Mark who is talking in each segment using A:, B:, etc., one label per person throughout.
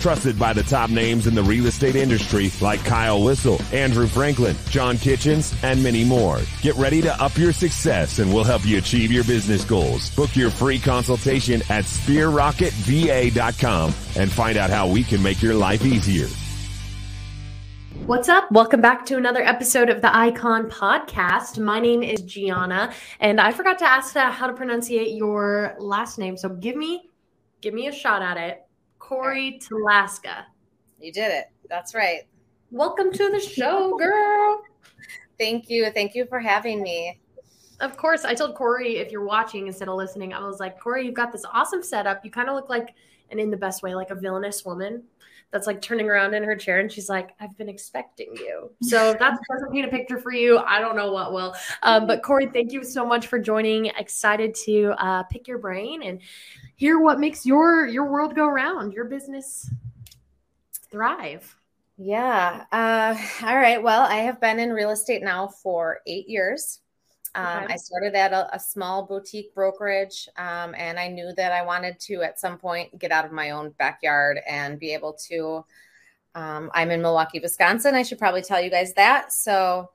A: Trusted by the top names in the real estate industry like Kyle Whissel, Andrew Franklin, John Kitchens, and many more. Get ready to up your success and we'll help you achieve your business goals. Book your free consultation at sphererocketva.com and find out how we can make your life easier.
B: What's up? Welcome back to another episode of the Icon Podcast. My name is Gianna, and I forgot to ask how to pronunciate your last name. So give me, give me a shot at it. Cory Talaska.
C: You did it. That's right.
B: Welcome to the show, girl.
C: Thank you. Thank you for having me.
B: Of course, I told Cory if you're watching instead of listening, I was like, Cory, you've got this awesome setup. You kind of look like, and in the best way, like a villainous woman that's like turning around in her chair and she's like, I've been expecting you. So that doesn't paint a picture for you. I don't know what will. Um, but Cory, thank you so much for joining. Excited to uh, pick your brain and hear what makes your your world go round, your business thrive.
C: Yeah. Uh, all right. Well, I have been in real estate now for eight years. Um, okay. I started at a, a, small boutique brokerage, um, and I knew that I wanted to at some point get out of my own backyard and be able to. Um, I'm in Milwaukee, Wisconsin. I should probably tell you guys that. So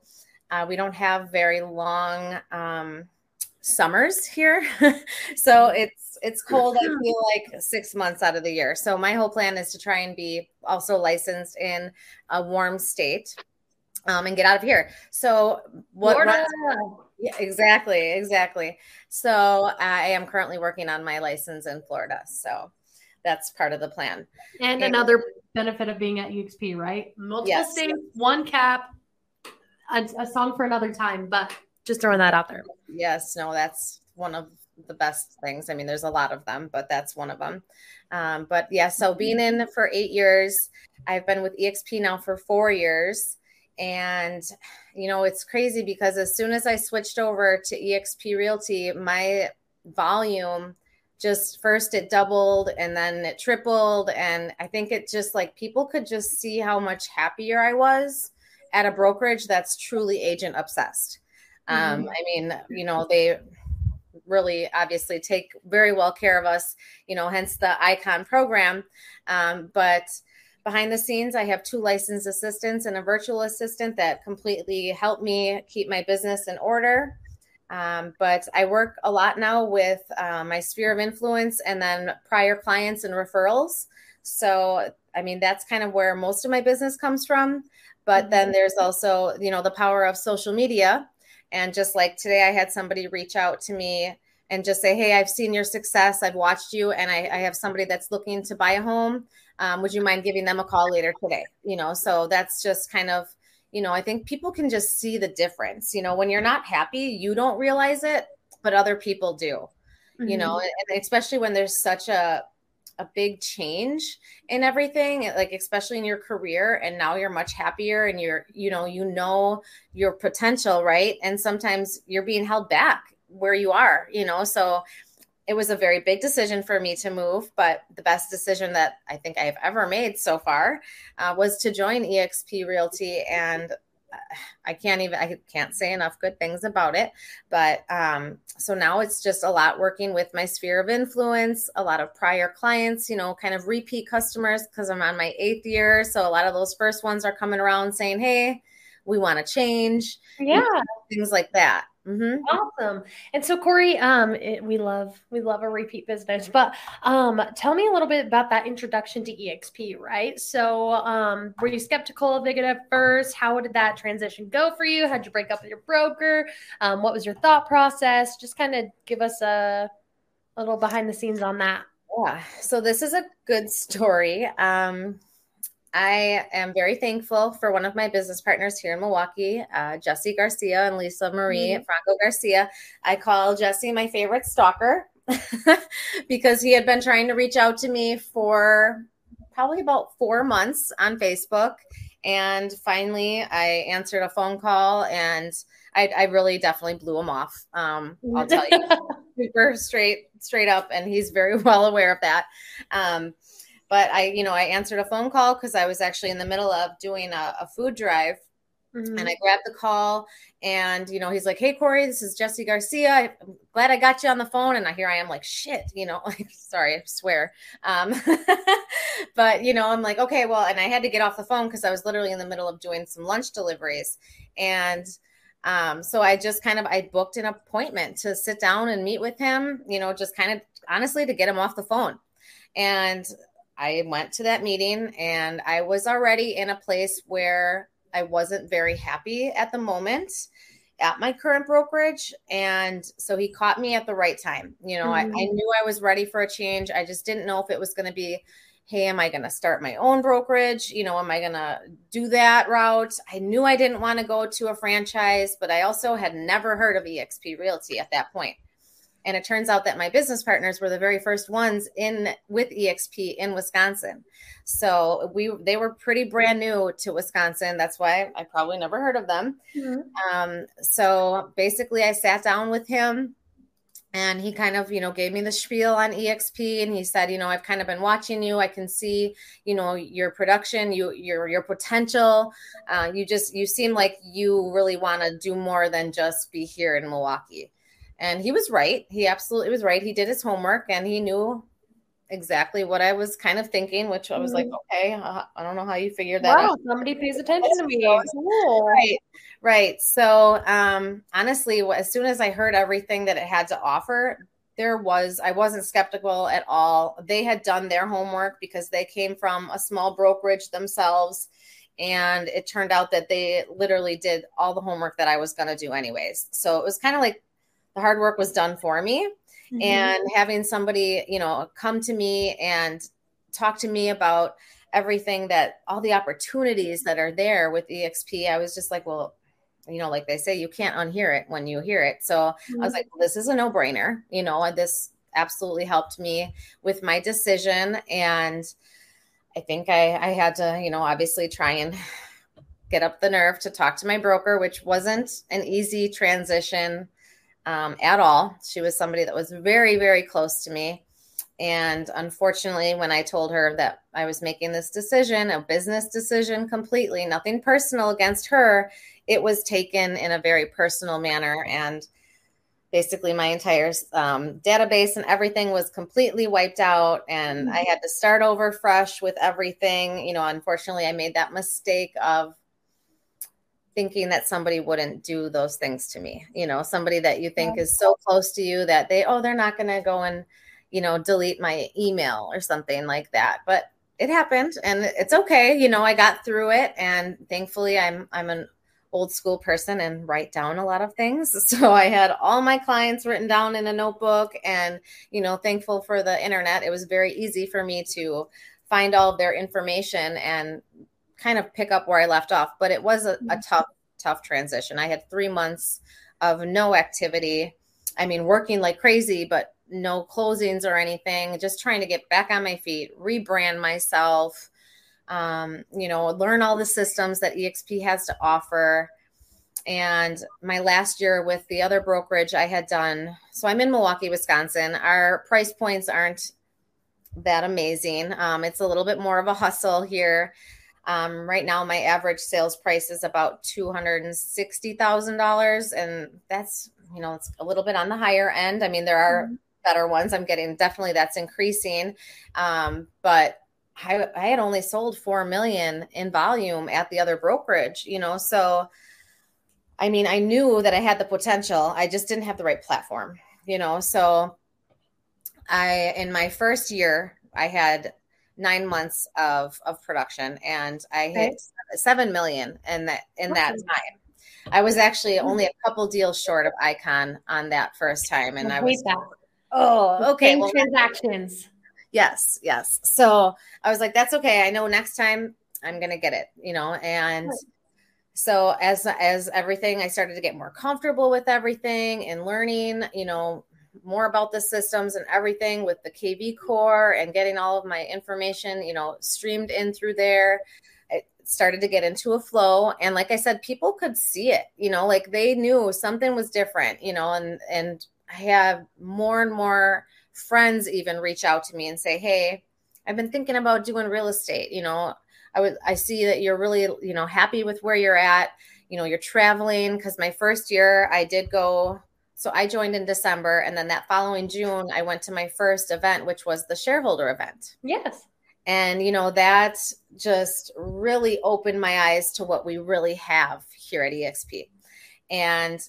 C: uh, we don't have very long um, summers here, so mm-hmm. it's it's cold. I feel like six months out of the year. So my whole plan is to try and be also licensed in a warm state um, and get out of here. So what? Runs, yeah, exactly, exactly. So I am currently working on my license in Florida. So that's part of the plan.
B: And, and another benefit of being at EXP, right? Multiple yes. states, one cap, a, a song for another time. But just throwing that out there.
C: Yes, no, that's one of the best things. I mean, there's a lot of them, but that's one of them. Um, but yeah, so being in for eight years, I've been with EXP now for four years. And, you know, it's crazy because as soon as I switched over to EXP Realty, my volume just first it doubled and then it tripled. And I think it just like people could just see how much happier I was at a brokerage that's truly agent obsessed. Um, mm-hmm. I mean, you know, they really obviously take very well care of us, you know, hence the icon program. Um, but behind the scenes, I have two licensed assistants and a virtual assistant that completely help me keep my business in order. Um, but I work a lot now with uh, my sphere of influence and then prior clients and referrals. So, I mean, that's kind of where most of my business comes from. But then mm-hmm. there's also, you know, the power of social media. And just like today, I had somebody reach out to me and just say, Hey, I've seen your success. I've watched you, and I, I have somebody that's looking to buy a home um, would you mind giving them a call later today you know so that's just kind of you know i think people can just see the difference you know when you're not happy you don't realize it but other people do mm-hmm. you know mm-hmm. and especially when there's such a a big change in everything like especially in your career and now you're much happier and you're you know you know your potential right and sometimes you're being held back where you are you know so it was a very big decision for me to move, but the best decision that I think I have ever made so far uh, was to join EXP Realty. And uh, I can't even, I can't say enough good things about it. But um, so now it's just a lot working with my sphere of influence, a lot of prior clients, you know, kind of repeat customers because I'm on my eighth year. So a lot of those first ones are coming around saying, hey, we want to change.
B: Yeah.
C: Things like that.
B: Mm-hmm. Awesome. And so, Cory, um, it, we love we love a repeat business, but um, tell me a little bit about that introduction to EXP. Right. So, um, were you skeptical of it at first? How did that transition go for you? How'd you break up with your broker? Um, what was your thought process? Just kind of give us a, a little behind the scenes on that.
C: Yeah. So this is a good story. Um, I am very thankful for one of my business partners here in Milwaukee, uh, Jesse Garcia and Lisa Marie mm-hmm. Franco Garcia. I call Jesse my favorite stalker because he had been trying to reach out to me for probably about four months on Facebook. And finally, I answered a phone call and I, I really definitely blew him off. Um, I'll tell you, super straight, straight up. And he's very well aware of that. Um, but I, you know, I answered a phone call because I was actually in the middle of doing a, a food drive Mm-hmm. And I grabbed the call, and you know, he's like, "Hey, Cory, this is Jesse Garcia. I'm glad I got you on the phone." And I here I am, like, "Shit," you know, like, sorry, I swear. Um, but you know, I'm like, okay, well, and I had to get off the phone because I was literally in the middle of doing some lunch deliveries, and um, so I just kind of I booked an appointment to sit down and meet with him. You know, just kind of honestly to get him off the phone, and I went to that meeting, and I was already in a place where I wasn't very happy at the moment at my current brokerage. And so he caught me at the right time. You know, mm-hmm. I, I, mm-hmm. knew I was ready for a change. I just didn't know if it was going to be, hey, am I going to start my own brokerage? You know, am I going to do that route? I knew I didn't want to go to a franchise, but I also had never heard of EXP Realty at that point and it turns out that my business partners were the very first ones in with exp in wisconsin. So we they were pretty brand new to wisconsin. That's why i probably never heard of them. Mm-hmm. um, so basically i sat down with him and he kind of you know gave me the spiel on exp and he said you know i've kind of been watching you. I can see you know your production you your your potential. Uh, you just you seem like you really want to do more than just be here in milwaukee and he was right. He absolutely was right. He did his homework and he knew exactly what I was kind of thinking, which I was like, mm-hmm. okay, uh, I don't know how you figured that wow, out.
B: Somebody pays attention to me.
C: Cool. Right. Right. So, um, honestly, as soon as I heard everything that it had to offer, there was, I wasn't skeptical at all. They had done their homework because they came from a small brokerage themselves. And it turned out that they literally did all the homework that I was going to do, anyways. So it was kind of like the hard work was done for me. Mm-hmm. And having somebody, you know, come to me and talk to me about everything that all the opportunities that are there with EXP, I was just like, well, you know, like they say, you can't unhear it when you hear it. So mm-hmm. I was mm-hmm. like, well, this is a no brainer. You know, this absolutely helped me with my decision. And I think I, I had to, you know, obviously try and get up the nerve to talk to my broker, which wasn't an easy transition um, at all. She was somebody that was very, very close to me. And unfortunately, when I told her that I was making this decision, a business decision completely, nothing personal against her, it was taken in a very personal manner. And basically, my entire um, database and everything was completely wiped out. And I had to start over fresh with everything. You know, unfortunately, I made that mistake of thinking that somebody wouldn't do those things to me. You know, somebody that you think is so close to you that they, oh, they're not going to go and, you know, delete my email or something like that. But it happened and it's okay. You know, I got through it and thankfully I'm, I'm an old school person and write down a lot of things. So I had all my clients written down in a notebook and, you know, thankful for the internet. It was very easy for me to find all of their information and kind of pick up where I left off, but it was a, a mm-hmm. tough, tough transition. I had three months of no activity. I mean, working like crazy, but no closings or anything, just trying to get back on my feet, rebrand myself, um, you know, learn all the systems that EXP has to offer. And my last year with the other brokerage I had done, so I'm in Milwaukee, Wisconsin. Our price points aren't that amazing. Um, it's a little bit more of a hustle here. Um, right now, my average sales price is about two hundred and sixty thousand dollars, and that's you know it's a little bit on the higher end. I mean, there are mm-hmm. better ones. I'm getting definitely that's increasing, um, but I, I had only sold four million in volume at the other brokerage. You know, so I mean, I knew that I had the potential. I just didn't have the right platform. You know, so I in my first year I had nine months of of production, and I okay. hit seven million in that in that time. I was actually only a couple deals short of Icon on that first time, and I, I was
B: that. oh okay well, transactions.
C: Yes, yes. So I was like, that's okay. I know next time I'm gonna get it, you know, and. So as as everything, I started to get more comfortable with everything and learning, you know, more about the systems and everything with the kvCORE and getting all of my information, you know, streamed in through there. it started to get into a flow and like i said people could see it you know like they knew something was different you know and and i have more and more friends even reach out to me and say hey i've been thinking about doing real estate you know i would i see that you're really you know happy with where you're at you know you're traveling because my first year i did go so i joined in december and then that following june i went to my first event which was the shareholder event
B: yes
C: and, you know, that just really opened my eyes to what we really have here at EXP. And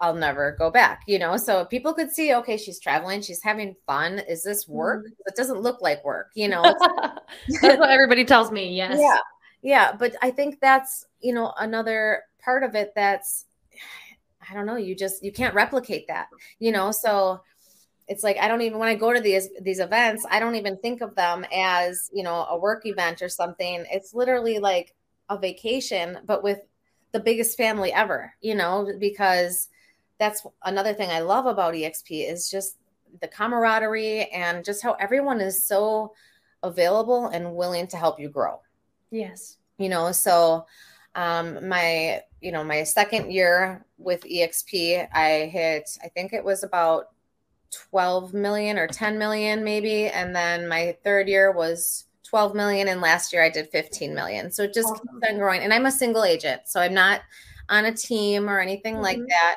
C: I'll never go back, you know. So people could see, okay, she's traveling, she's having fun. Is this work? Mm-hmm. It doesn't look like work, you know.
B: that's what everybody tells me. Yes.
C: Yeah. Yeah. But I think that's, you know, another part of it that's, I don't know, you just, you can't replicate that, you know. So it's like I don't even when I go to these these events, I don't even think of them as, you know, a work event or something. It's literally like a vacation but with the biggest family ever, you know, because that's another thing I love about EXP is just the camaraderie and just how everyone is so available and willing to help you grow.
B: Yes.
C: You know, so um my you know my second year with exp i hit i think it was about 12 million or 10 million maybe and then my third year was 12 million and last year I did 15 million. So it just awesome. keeps on growing and I'm a single agent. So I'm not on a team or anything mm-hmm. like that.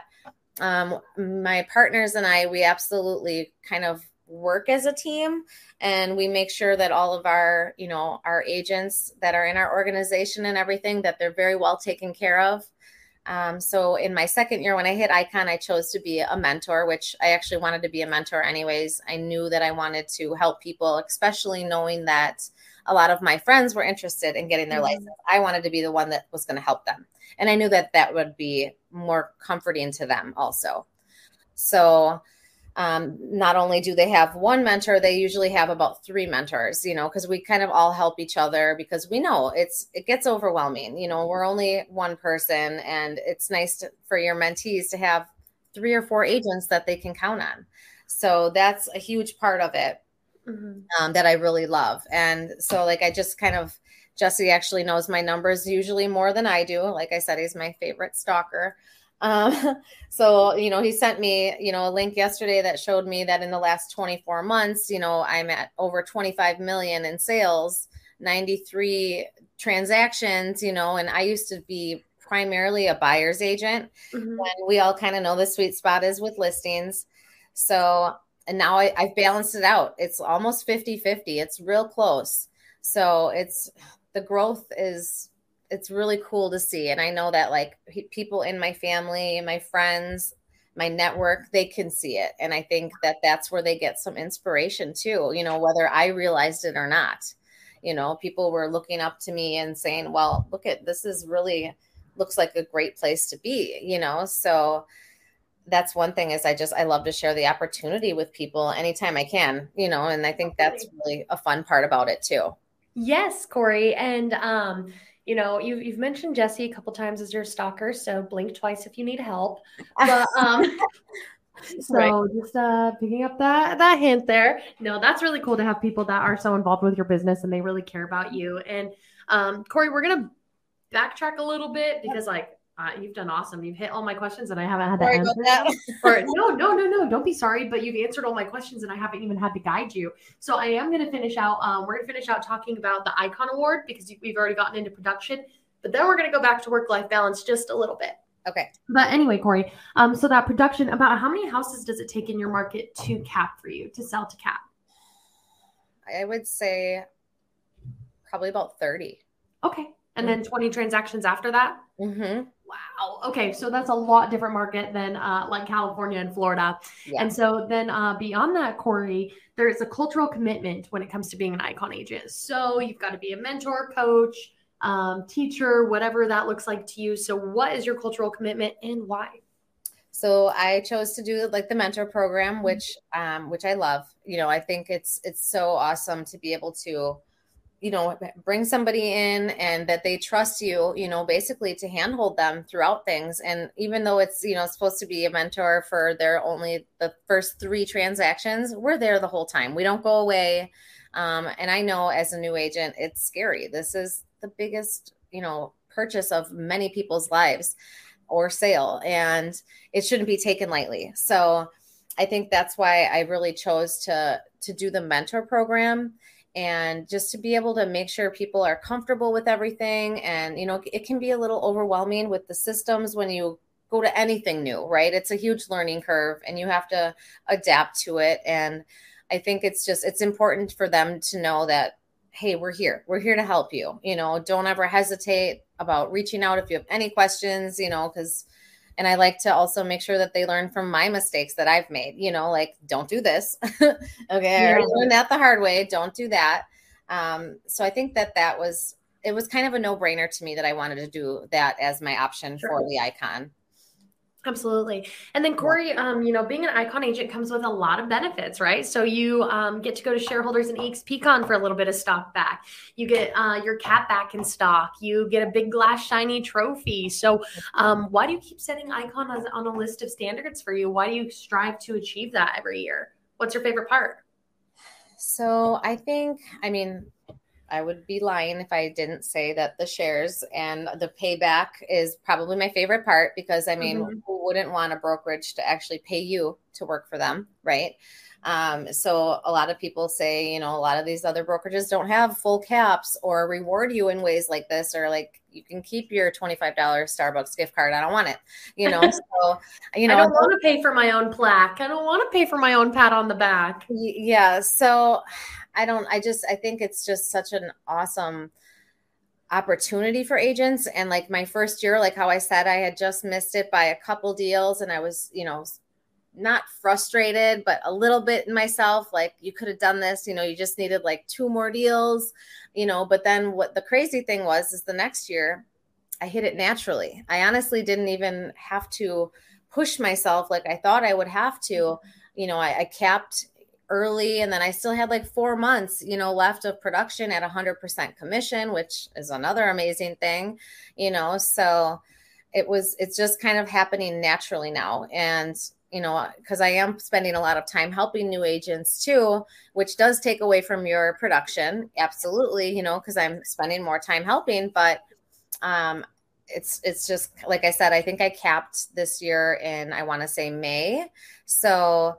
C: Um, my partners and I we absolutely kind of work as a team and we make sure that all of our, you know, our agents that are in our organization and everything that they're very well taken care of. Um, so in my second year, when I hit Icon, I chose to be a mentor, which I actually wanted to be a mentor anyways. I knew that I wanted to help people, especially knowing that a lot of my friends were interested in getting their mm-hmm. license. I wanted to be the one that was going to help them. And I knew that that would be more comforting to them also. So um, not only do they have one mentor they usually have about three mentors you know because we kind of all help each other because we know it's it gets overwhelming you know we're only one person and it's nice to, for your mentees to have three or four agents that they can count on. So that's a huge part of it mm-hmm. um, that i really love. And so like i just kind of jesse actually knows my numbers usually more than i do. Like i said he's my favorite stalker um, so, you know, he sent me, you know, a link yesterday that showed me that in the last 24 months, you know, I'm at over 25 million in sales, 93 transactions, you know, and I used to be primarily a buyer's agent. Mm-hmm. And we all kind of know the sweet spot is with listings. So, and now I, I've balanced it out. It's almost 50 50. It's real close. So it's the growth is it's really cool to see and i know that like people in my family my friends my network they can see it and i think that that's where they get some inspiration too you know whether i realized it or not. You know people were looking up to me and saying well look at this is really looks like a great place to be you know so that's one thing is i just i love to share the opportunity with people anytime i can you know and i think that's really a fun part about it too.
B: Yes cory and um you know, you've, you've mentioned Jesse a couple times as your stalker, so blink twice if you need help. But um, so right. just uh, picking up that that hint there. No, that's really cool to have people that are so involved with your business and they really care about you. And um, Cory, we're gonna backtrack a little bit because like uh, you've done awesome. You've hit all my questions, and I haven't had to sorry answer. or, no, no, no, no. Don't be sorry, but you've answered all my questions, and I haven't even had to guide you. So I am going to finish out. Um, we're going to finish out talking about the Icon Award because we've already gotten into production, but then we're going to go back to work life balance just a little bit.
C: Okay.
B: But anyway, Cory, um, so that production, about how many houses does it take in your market to cap for you to sell to cap?
C: I would say probably about 30.
B: Okay. And then 20 transactions after that?
C: Mm-hmm.
B: Wow. Okay. So that's a lot different market than uh, like California and Florida. Yeah. And so then uh, beyond that, Cory, there's a cultural commitment when it comes to being an icon agent. So you've got to be a mentor, coach, um, teacher, whatever that looks like to you. So what is your cultural commitment and why?
C: So I chose to do like the mentor program, which um, which I love. You know, I think it's it's so awesome to be able to you know bring somebody in and that they trust you you know basically to handhold them throughout things. And even though it's you know supposed to be a mentor for their only the first three transactions we're there the whole time. We don't go away. Um, and i know as a new agent it's scary. This is the biggest, you know, purchase of many people's lives or sale and it shouldn't be taken lightly. So I think that's why I really chose to to do the mentor program and just to be able to make sure people are comfortable with everything. And you know it can be a little overwhelming with the systems when you go to anything new right? It's a huge learning curve and you have to adapt to it. And i think it's just it's important for them to know that hey we're here. We're here to help you. You know don't ever hesitate about reaching out if you have any questions you know because and i like to also make sure that they learn from my mistakes that i've made you know like don't do this okay yeah. i already learned that the hard way don't do that um, so i think that that was it was kind of a no-brainer to me that i wanted to do that as my option sure. for the icon
B: Absolutely. And then Cory, um, you know, being an icon agent comes with a lot of benefits, right? So you um, get to go to shareholders in EXPCon for a little bit of stock back. You get uh, your cap back in stock. You get a big glass shiny trophy. So um, why do you keep setting icon on, on a list of standards for you? Why do you strive to achieve that every year? What's your favorite part?
C: So I think, I mean, I would be lying if I didn't say that the shares and the payback is probably my favorite part because I mean, mm-hmm. who wouldn't want a brokerage to actually pay you to work for them, right? Um, so a lot of people say, you know, a lot of these other brokerages don't have full caps or reward you in ways like this, or like you can keep your $25 Starbucks gift card. I don't want it, you know? So,
B: you know, I don't want to pay for my own plaque. I don't want to pay for my own pat on the back.
C: Yeah. So I don't, I just, I think it's just such an awesome opportunity for agents. And like my first year, like how I said, I had just missed it by a couple deals and I was, you know, not frustrated, but a little bit in myself, like you could have done this, you know, you just needed like two more deals, you know. But then what the crazy thing was is the next year I hit it naturally. I honestly didn't even have to push myself like I thought I would have to. Mm-hmm. You know, I, I capped early and then I still had like four months, you know, left of production at 100% commission, which is another amazing thing, you know. So it was, it's just kind of happening naturally now. And you know, because I am spending a lot of time helping new agents too, which does take away from your production. Absolutely, you know, because I'm spending more time helping, but um, it's it's just like I said, I think I capped this year in I want to say May. So,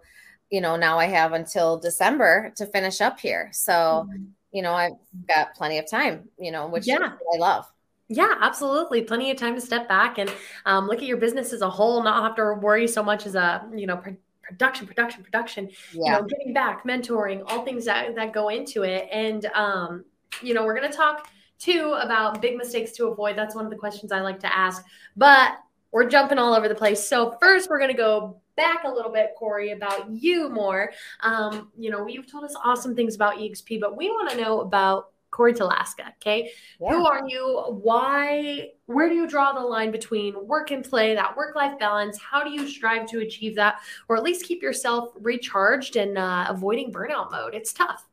C: you know, now I have until December to finish up here. So, mm-hmm. you know, I've got plenty of time, you know, which yeah. I love.
B: Yeah, absolutely. Plenty of time to step back and um, look at your business as a whole, not have to worry so much as a, you know, production, production, production, yeah. you know, giving back, mentoring, all things that, that go into it. And, um, you know, we're going to talk too about big mistakes to avoid. That's one of the questions I like to ask, but we're jumping all over the place. So first we're going to go back a little bit, Cory, about you more. Um, you know, you've told us awesome things about EXP, but we want to know about Cory Talaska. Okay. Yeah. Who are you? Why? Where do you draw the line between work and play, that work life balance? How do you strive to achieve that, or at least keep yourself recharged and uh, avoiding burnout mode? It's tough.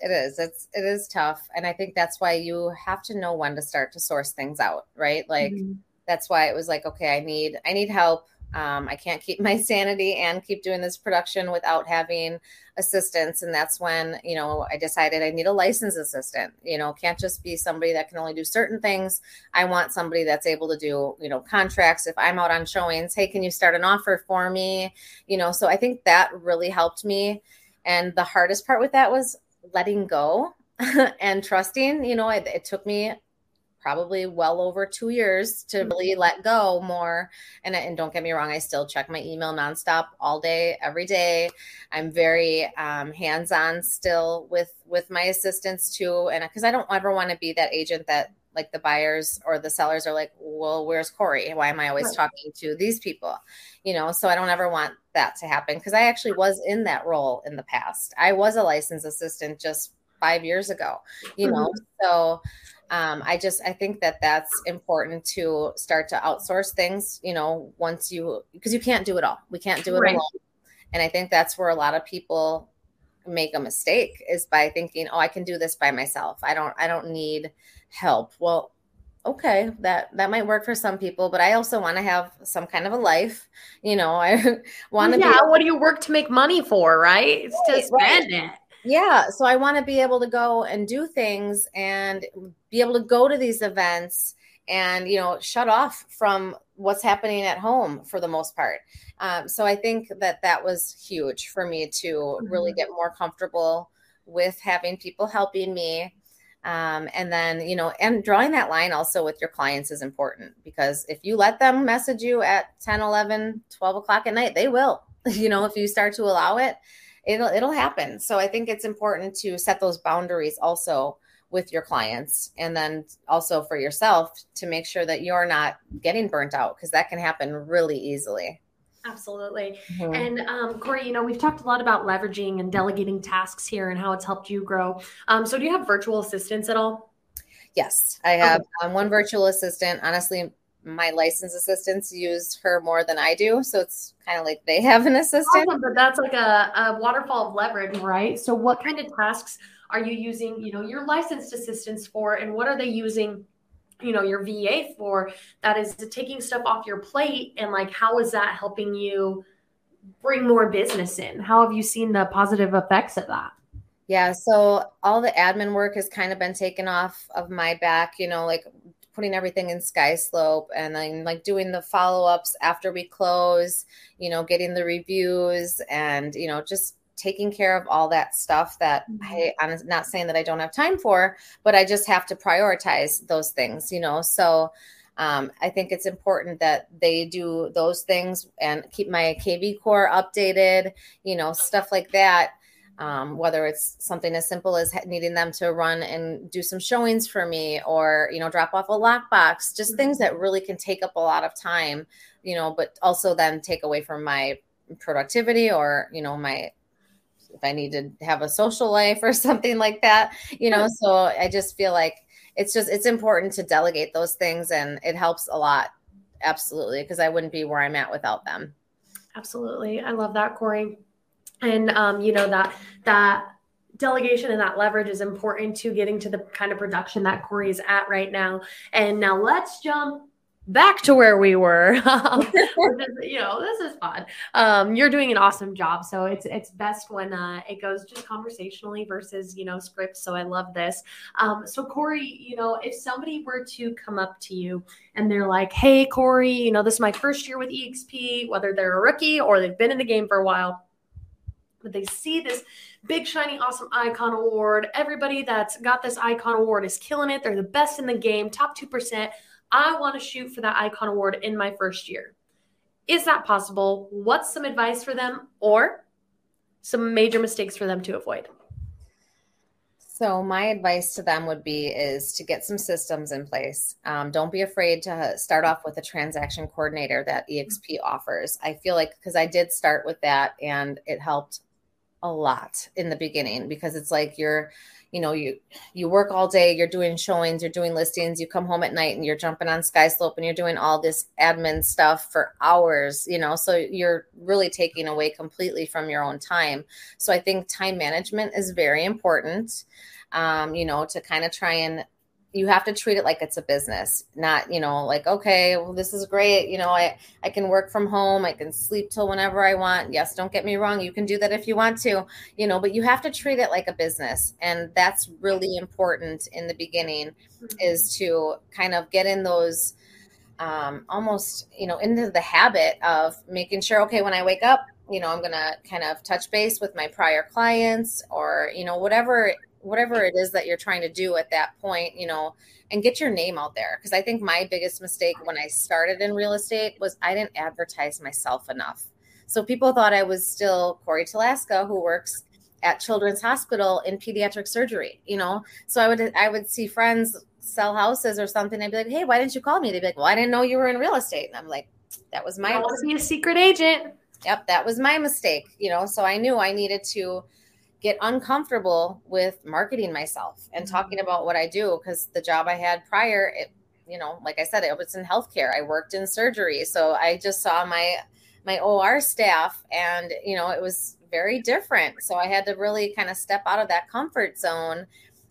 C: It is. It's it is tough, and I think that's why you have to know when to start to source things out, right? Like mm-hmm. that's why it was like, okay, I need I need help um, I can't keep my sanity and keep doing this production without having assistance. And that's when, you know, I decided I need a licensed assistant. You know, can't just be somebody that can only do certain things. I want somebody that's able to do, you know, contracts. If I'm out on showings, hey, can you start an offer for me? You know, so I think that really helped me. And the hardest part with that was letting go and trusting. You know, it, it took me probably well over two years to mm-hmm. really let go more. And, and don't get me wrong, I still check my email nonstop all day, every day. I'm very um, hands-on still with with my assistants too, and because I don't ever want to be that agent that like the buyers or the sellers are like, well, where's Cory? Why am I always talking to these people? You know, so I don't ever want that to happen because I actually was in that role in the past. I was a licensed assistant just five years ago, you know, mm-hmm. so um, I just I think that that's important to start to outsource things. You know, once you because you can't do it all. We can't do it right. alone. And I think that's where a lot of people make a mistake is by thinking, "Oh, I can do this by myself. I don't I don't need help." Well, okay, that that might work for some people, but I also want to have some kind of a life. You know, I want to.
B: Yeah, be- what do you work to make money for? Right? It's right, to spend right. it
C: Yeah. So I want to be able to go and do things and be able to go to these events and, you know, shut off from what's happening at home for the most part. Um, so I think that that was huge for me to mm-hmm. really get more comfortable with having people helping me. Um, and then, you know, and drawing that line also with your clients is important because if you let them message you at 10, 11, 12 o'clock at night, they will, you know, if you start to allow it, it'll, it'll happen. So I think it's important to set those boundaries also with your clients and then also for yourself to make sure that you're not getting burnt out because that can happen really easily.
B: Absolutely. Mm-hmm. And um, Cory, you know, we've talked a lot about leveraging and delegating tasks here and how it's helped you grow. Um, so, do you have virtual assistants at all?
C: Yes, I have okay. um, one virtual assistant. Honestly, my license assistants use her more than I do. So, it's kind of like they have an assistant.
B: Awesome, but that's like a, a waterfall of leverage, right? So, what kind of tasks are you using, you know, your licensed assistants for, and what are they using? you know your va for that is taking stuff off your plate and like how is that helping you bring more business in how have you seen the positive effects of that
C: yeah so all the admin work has kind of been taken off of my back you know like putting everything in skyslope and then like doing the follow-ups after we close you know getting the reviews and you know just taking care of all that stuff that mm-hmm. I, I'm not saying that I don't have time for, but I just have to prioritize those things, you know. So um, I think it's important that they do those things and keep my kvCORE updated, you know, stuff like that. Um, whether it's something as simple as needing them to run and do some showings for me or you know drop off a lockbox just mm-hmm. things that really can take up a lot of time you know but also then take away from my productivity or you know my if I need to have a social life or something like that, you know. So I just feel like it's just it's important to delegate those things and it helps a lot. Absolutely, because I wouldn't be where I'm at without them.
B: Absolutely. I love that, Cory. And um, you know, that that delegation and that leverage is important to getting to the kind of production that Cory is at right now. And now let's jump back to where we were. you know, this is fun. Um, you're doing an awesome job. So it's it's best when uh, it goes just conversationally versus you know scripts. So I love this. Um, so Cory, you know, if somebody were to come up to you and they're like, "Hey, Cory, you know, this is my first year with EXP," whether they're a rookie or they've been in the game for a while. But they see this big, shiny, awesome icon award. Everybody that's got this icon award is killing it. They're the best in the game, top 2%. I want to shoot for that icon award in my first year. Is that possible? What's some advice for them or some major mistakes for them to avoid?
C: So my advice to them would be is to get some systems in place. Um, don't be afraid to start off with a transaction coordinator that EXP offers. I feel like because I did start with that and it helped a lot in the beginning because it's like you're you know you you work all day you're doing showings you're doing listings you come home at night and you're jumping on skyslope and you're doing all this admin stuff for hours you know so you're really taking away completely from your own time. So i think time management is very important um, you know to kind of try and you have to treat it like it's a business not you know like okay well this is great you know i i can work from home i can sleep till whenever i want yes don't get me wrong you can do that if you want to you know but you have to treat it like a business and that's really important in the beginning mm-hmm. is to kind of get in those um, almost you know into the habit of making sure okay when i wake up you know i'm gonna kind of touch base with my prior clients or you know whatever whatever it is that you're trying to do at that point, you know, and get your name out there. Because I think my biggest mistake when I started in real estate was I didn't advertise myself enough. So people thought I was still Cory Talaska, who works at Children's Hospital in pediatric surgery, you know. So I would I would see friends sell houses or something. I'd be like, hey, why didn't you call me? They'd be like, well, I didn't know you were in real estate. And I'm like, that was my.
B: Was he a secret agent?
C: Yep, that was my mistake. You know, so I knew I needed to get uncomfortable with marketing myself and mm-hmm. talking about what I do because the job I had prior, it, you know, like I said, it was in healthcare. I worked in surgery, so I just saw my my OR staff, and you know, it was very different. So I had to really kind of step out of that comfort zone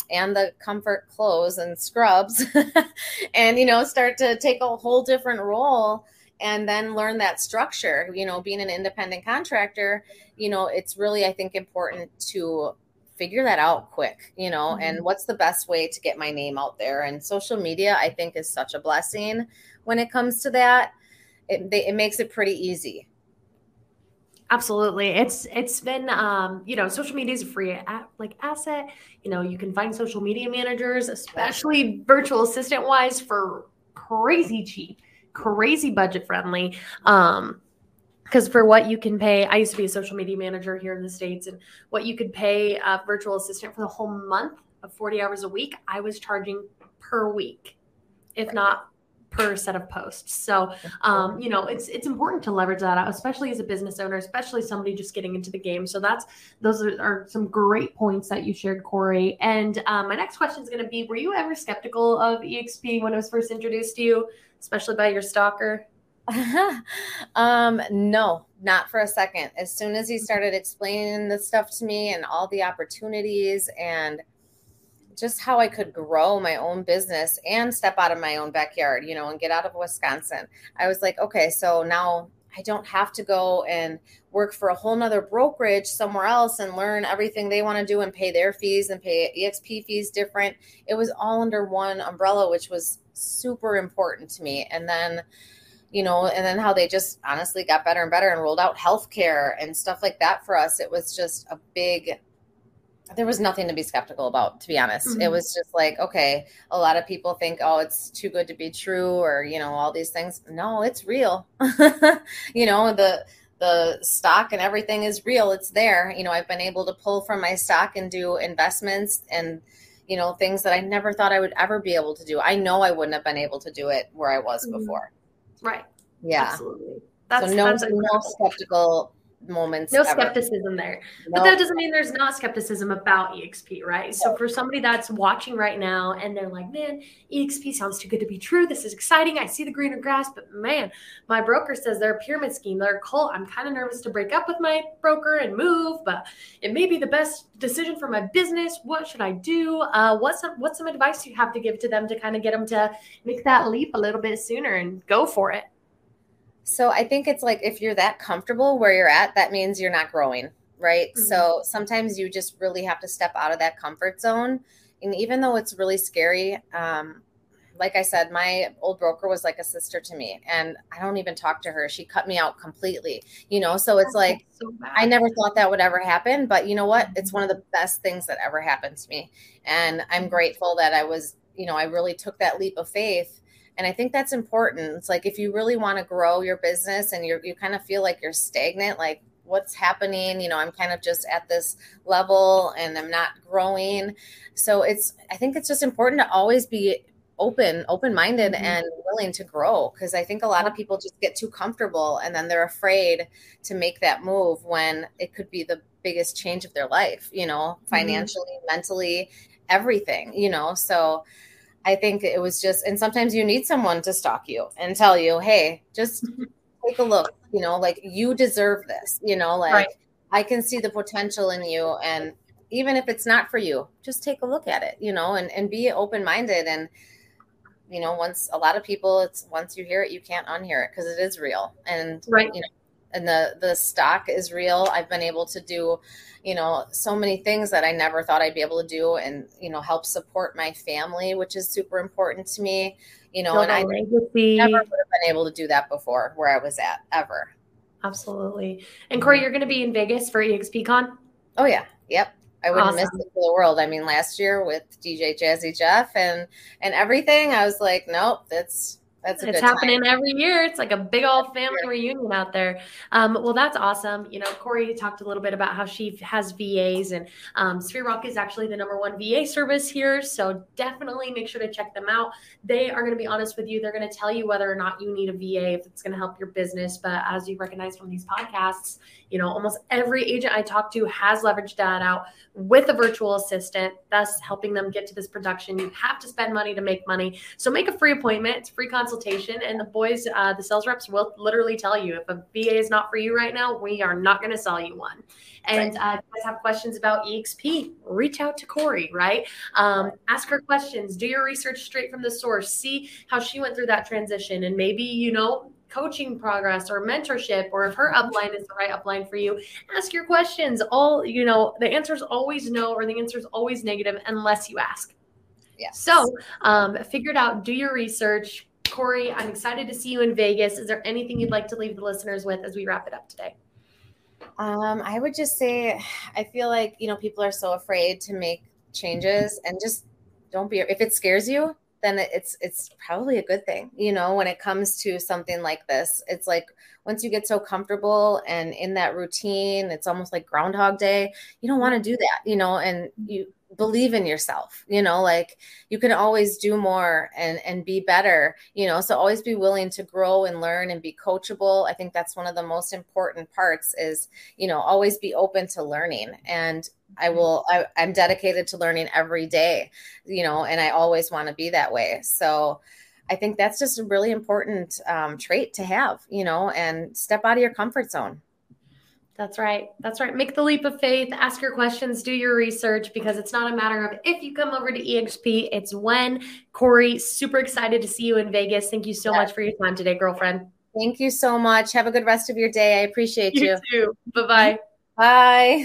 C: and the comfort clothes and scrubs and you know start to take a whole different role and then learn that structure you know being an independent contractor you know it's really i think important to figure that out quick, you know, mm-hmm. and what's the best way to get my name out there. And social media, I think, is such a blessing when it comes to that. It, it makes it pretty easy.
B: Absolutely. It's it's been um, you know, social media is a free like asset. You know, you can find social media managers, especially virtual assistant wise for crazy cheap, crazy budget friendly. Um because for what you can pay, I used to be a social media manager here in the States, and what you could pay a virtual assistant for the whole month of 40 hours a week, I was charging per week, if not per set of posts. So, um, you know, it's it's important to leverage that out, especially as a business owner, especially somebody just getting into the game. So that's those are, are some great points that you shared, Cory. And um, my next question is going to be: Were you ever skeptical of EXP when it was first introduced to you, especially by your stalker?
C: um, no, not for a second. As soon as he started explaining the stuff to me and all the opportunities and just how I could grow my own business and step out of my own backyard, you know, and get out of Wisconsin. I was like, okay, so now I don't have to go and work for a whole nother brokerage somewhere else and learn everything they want to do and pay their fees and pay EXP fees different. It was all under one umbrella, which was super important to me. And then, you know, and then how they just honestly got better and better and rolled out healthcare and stuff like that for us. It was just a big there was nothing to be skeptical about to be honest. Mm-hmm. it was just like okay a lot of people think oh it's too good to be true or you know all these things. No it's real. You know the the stock and everything is real. It's there. You know i've been able to pull from my stock and do investments and you know things that i never thought i would ever be able to do. I know i wouldn't have been able to do it where i was mm-hmm. before.
B: Right.
C: Yeah. Absolutely. That's, so no, that's no skeptical moments.
B: No ever. skepticism there. But that doesn't mean there's not skepticism about EXP, right? So for somebody that's watching right now and they're like, man, EXP sounds too good to be true. This is exciting. I see the greener grass, but man, my broker says they're a pyramid scheme. They're a cult. I'm kind of nervous to break up with my broker and move, but it may be the best decision for my business. What should I do? Uh, what's some, what's some advice you have to give to them to kind of get them to make that leap a little bit sooner and go for it?
C: So I think it's like if you're that comfortable where you're at, that means you're not growing, right? Mm-hmm. So sometimes you just really have to step out of that comfort zone. And even though it's really scary, um, like I said, my old broker was like a sister to me, and I don't even talk to her. She cut me out completely, you know. So it's like so I never thought that would ever happen, but you know what? It's one of the best things that ever happened to me, and I'm grateful that I was, you know, I really took that leap of faith and I think that's important. It's like if you really want to grow your business and you you kind of feel like you're stagnant, like what's happening, you know, I'm kind of just at this level and I'm not growing. So it's I think it's just important to always be open open-minded mm-hmm. and willing to grow because i think a lot of people just get too comfortable and then they're afraid to make that move when it could be the biggest change of their life you know mm-hmm. financially mm-hmm. mentally everything you know so I think it was just, and sometimes you need someone to stalk you and tell you, hey, just take a look, you know, like you deserve this, you know, like right. I can see the potential in you. And even if it's not for you, just take a look at it, you know, and, and be open minded. And, you know, once a lot of people, it's once you hear it, you can't unhear it because it is real. And, right. you know, and the the stock is real. I've been able to do, you know, so many things that I never thought I'd be able to do, and you know, help support my family, which is super important to me. You know, and I legacy. never would have been able to do that before where I was at ever.
B: Absolutely. And Cory, you're going to be in Vegas for EXPCon.
C: Oh yeah, yep. I wouldn't awesome. miss it for the world. I mean, last year with DJ Jazzy Jeff and and everything, I was like, nope, that's that's
B: it's happening time. every year. It's like a big old family reunion out there. Um, well, that's awesome. You know, Cory talked a little bit about how she has VAs, and um, Sphere Rock is actually the number one VA service here. So definitely make sure to check them out. They are going to be honest with you. They're going to tell you whether or not you need a VA if it's going to help your business. But as you recognize from these podcasts, you know, almost every agent I talk to has leveraged that out with a virtual assistant, thus helping them get to this production. You have to spend money to make money. So make a free appointment. It's free consultation. And the boys, uh, the sales reps will literally tell you if a VA is not for you right now, we are not going to sell you one. And right. uh, if you guys have questions about EXP, reach out to Cory, right? Um, ask her questions, do your research straight from the source, see how she went through that transition. And maybe, you know, coaching progress or mentorship or if her upline is the right upline for you ask your questions all you know the answer is always no or the answer is always negative unless you ask
C: Yeah.
B: so um, figure it out do your research cory i'm excited to see you in vegas is there anything you'd like to leave the listeners with as we wrap it up today
C: Um, I would just say, I feel like you know people are so afraid to make changes, and just don't be. If it scares you, then it's it's probably a good thing. You know, when it comes to something like this, it's like once you get so comfortable and in that routine, it's almost like Groundhog Day. You don't want to do that, you know, and you believe in yourself you know like you can always do more and and be better you know so always be willing to grow and learn and be coachable. I think that's one of the most important parts is you know always be open to learning. And i will I, i'm dedicated to learning every day you know and i always want to be that way. So i think that's just a really important um, trait to have you know and step out of your comfort zone
B: That's right. That's right. Make the leap of faith, ask your questions, do your research because it's not a matter of if you come over to EXP, it's when. Cory, super excited to see you in Vegas. Thank you so
C: Yeah.
B: much for your time today, girlfriend.
C: thank you so much have a good rest of your day i appreciate you,
B: You too. Bye bye.
C: bye